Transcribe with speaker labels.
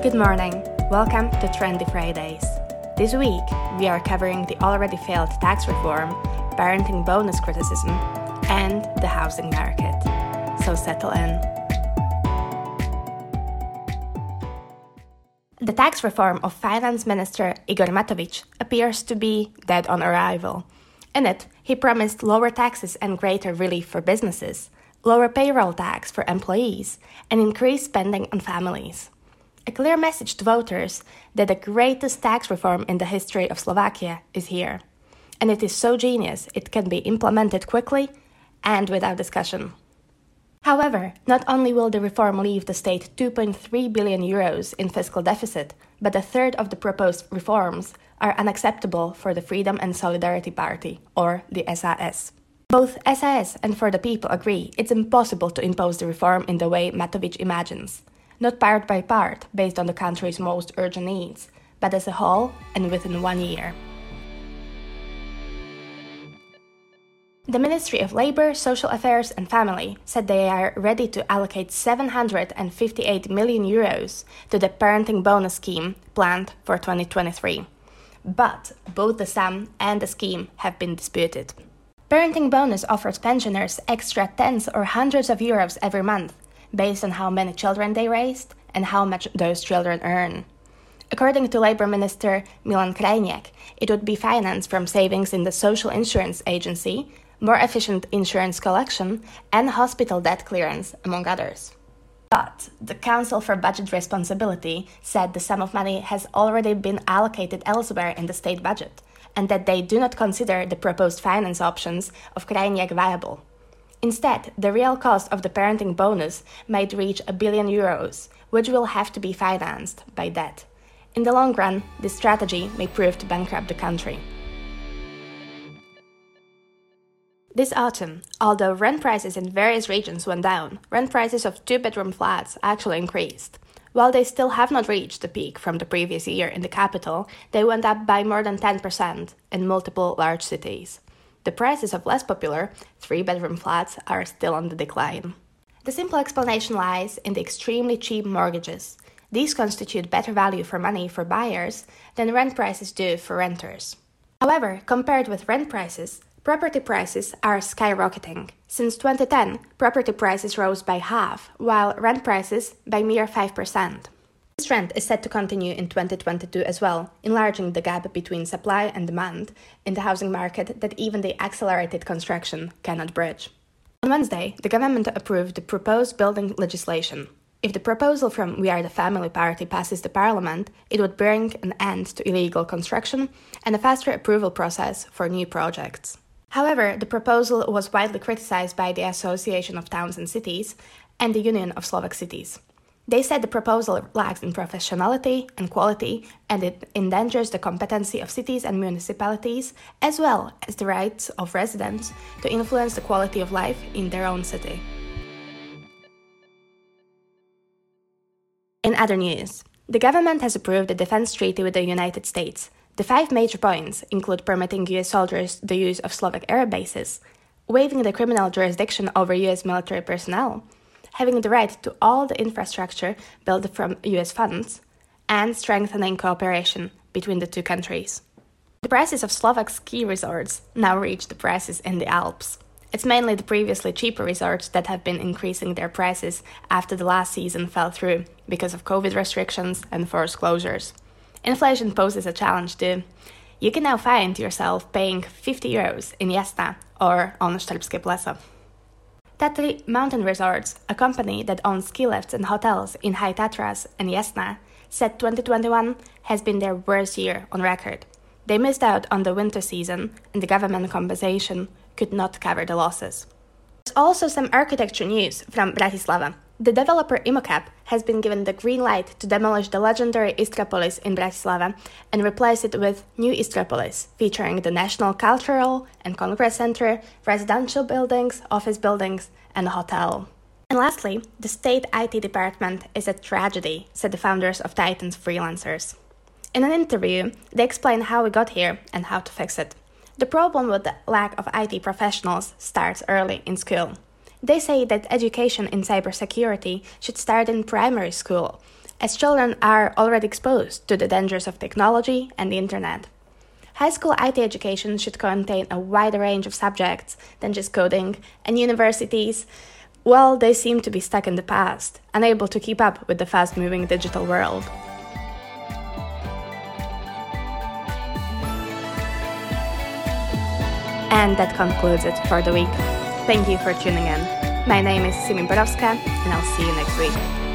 Speaker 1: Good morning. Welcome to Trendy Fridays. This week, we are covering the already failed tax reform, parenting bonus criticism, and the housing market. So settle in. The tax reform of Finance Minister Igor Matovic appears to be dead on arrival. In it, he promised lower taxes and greater relief for businesses, lower payroll tax for employees, and increased spending on families a clear message to voters that the greatest tax reform in the history of Slovakia is here. And it is so genius it can be implemented quickly and without discussion. However, not only will the reform leave the state 2.3 billion euros in fiscal deficit, but a third of the proposed reforms are unacceptable for the Freedom and Solidarity Party, or the SAS. Both SAS and For the People agree it's impossible to impose the reform in the way Matovic imagines not part by part based on the country's most urgent needs, but as a whole and within one year. The Ministry of Labour, Social Affairs and Family said they are ready to allocate 758 million euros to the parenting bonus scheme planned for 2023. But both the sum and the scheme have been disputed. Parenting bonus offers pensioners extra tens or hundreds of euros every month based on how many children they raised and how much those children earn. According to Labour Minister Milan Krajniak, it would be financed from savings in the Social Insurance Agency, more efficient insurance collection, and hospital debt clearance, among others. But the Council for Budget Responsibility said the sum of money has already been allocated elsewhere in the state budget, and that they do not consider the proposed finance options of Krajniak viable. Instead, the real cost of the parenting bonus might reach a billion euros, which will have to be financed by debt. In the long run, this strategy may prove to bankrupt the country. This autumn, although rent prices in various regions went down, rent prices of two bedroom flats actually increased. While they still have not reached the peak from the previous year in the capital, they went up by more than 10% in multiple large cities. The prices of less popular three bedroom flats are still on the decline. The simple explanation lies in the extremely cheap mortgages. These constitute better value for money for buyers than rent prices do for renters. However, compared with rent prices, property prices are skyrocketing. Since 2010, property prices rose by half, while rent prices by mere 5%. This trend is set to continue in 2022 as well, enlarging the gap between supply and demand in the housing market that even the accelerated construction cannot bridge. On Wednesday, the government approved the proposed building legislation. If the proposal from We Are the Family Party passes the parliament, it would bring an end to illegal construction and a faster approval process for new projects. However, the proposal was widely criticized by the Association of Towns and Cities and the Union of Slovak Cities. They said the proposal lacks in professionality and quality and it endangers the competency of cities and municipalities as well as the rights of residents to influence the quality of life in their own city. In other news, the government has approved a defense treaty with the United States. The five major points include permitting US soldiers the use of Slovak air bases, waiving the criminal jurisdiction over US military personnel, having the right to all the infrastructure built from US funds, and strengthening cooperation between the two countries. The prices of Slovak ski resorts now reach the prices in the Alps. It's mainly the previously cheaper resorts that have been increasing their prices after the last season fell through because of COVID restrictions and forced closures. Inflation poses a challenge too. You can now find yourself paying 50 euros in Jasna or on Štrbské pleso. Tatry Mountain Resorts, a company that owns ski lifts and hotels in High Tatras and Jasna, said 2021 has been their worst year on record. They missed out on the winter season, and the government compensation could not cover the losses. There's also some architecture news from Bratislava. The developer Immocap has been given the green light to demolish the legendary Istropolis in Bratislava and replace it with new Istropolis, featuring the National Cultural and Congress Center, residential buildings, office buildings, and a hotel. And lastly, the state IT department is a tragedy, said the founders of Titans Freelancers. In an interview, they explain how we got here and how to fix it. The problem with the lack of IT professionals starts early in school. They say that education in cybersecurity should start in primary school, as children are already exposed to the dangers of technology and the internet. High school IT education should contain a wider range of subjects than just coding, and universities, well, they seem to be stuck in the past, unable to keep up with the fast moving digital world. And that concludes it for the week. Thank you for tuning in. My name is Simi Borowska, and I'll see you next week.